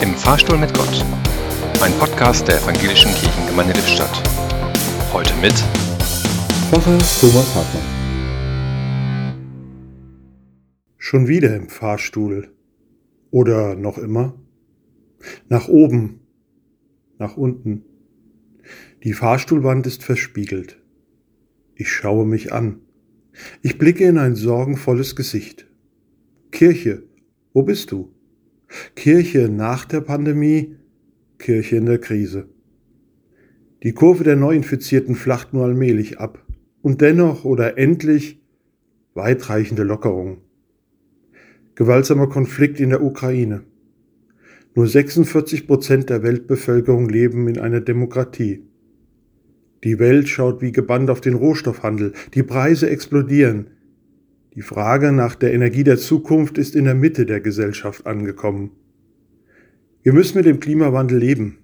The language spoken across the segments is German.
Im Fahrstuhl mit Gott. Ein Podcast der Evangelischen Kirchengemeinde Lippstadt. Heute mit Pfarrer Thomas Hartmann. Schon wieder im Fahrstuhl. Oder noch immer? Nach oben, nach unten. Die Fahrstuhlwand ist verspiegelt. Ich schaue mich an. Ich blicke in ein sorgenvolles Gesicht. Kirche, wo bist du? Kirche nach der Pandemie, Kirche in der Krise. Die Kurve der Neuinfizierten flacht nur allmählich ab. Und dennoch oder endlich weitreichende Lockerung. Gewaltsamer Konflikt in der Ukraine. Nur 46 Prozent der Weltbevölkerung leben in einer Demokratie. Die Welt schaut wie gebannt auf den Rohstoffhandel. Die Preise explodieren. Die Frage nach der Energie der Zukunft ist in der Mitte der Gesellschaft angekommen. Wir müssen mit dem Klimawandel leben.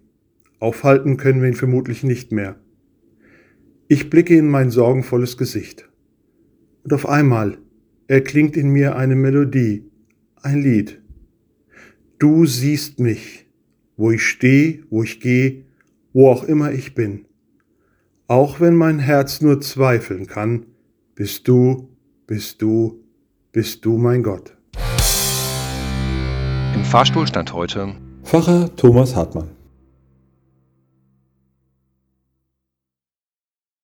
Aufhalten können wir ihn vermutlich nicht mehr. Ich blicke in mein sorgenvolles Gesicht. Und auf einmal erklingt in mir eine Melodie, ein Lied. Du siehst mich, wo ich stehe, wo ich gehe, wo auch immer ich bin. Auch wenn mein Herz nur zweifeln kann, bist du bist du, bist du mein Gott. Im Fahrstuhl stand heute Pfarrer Thomas Hartmann.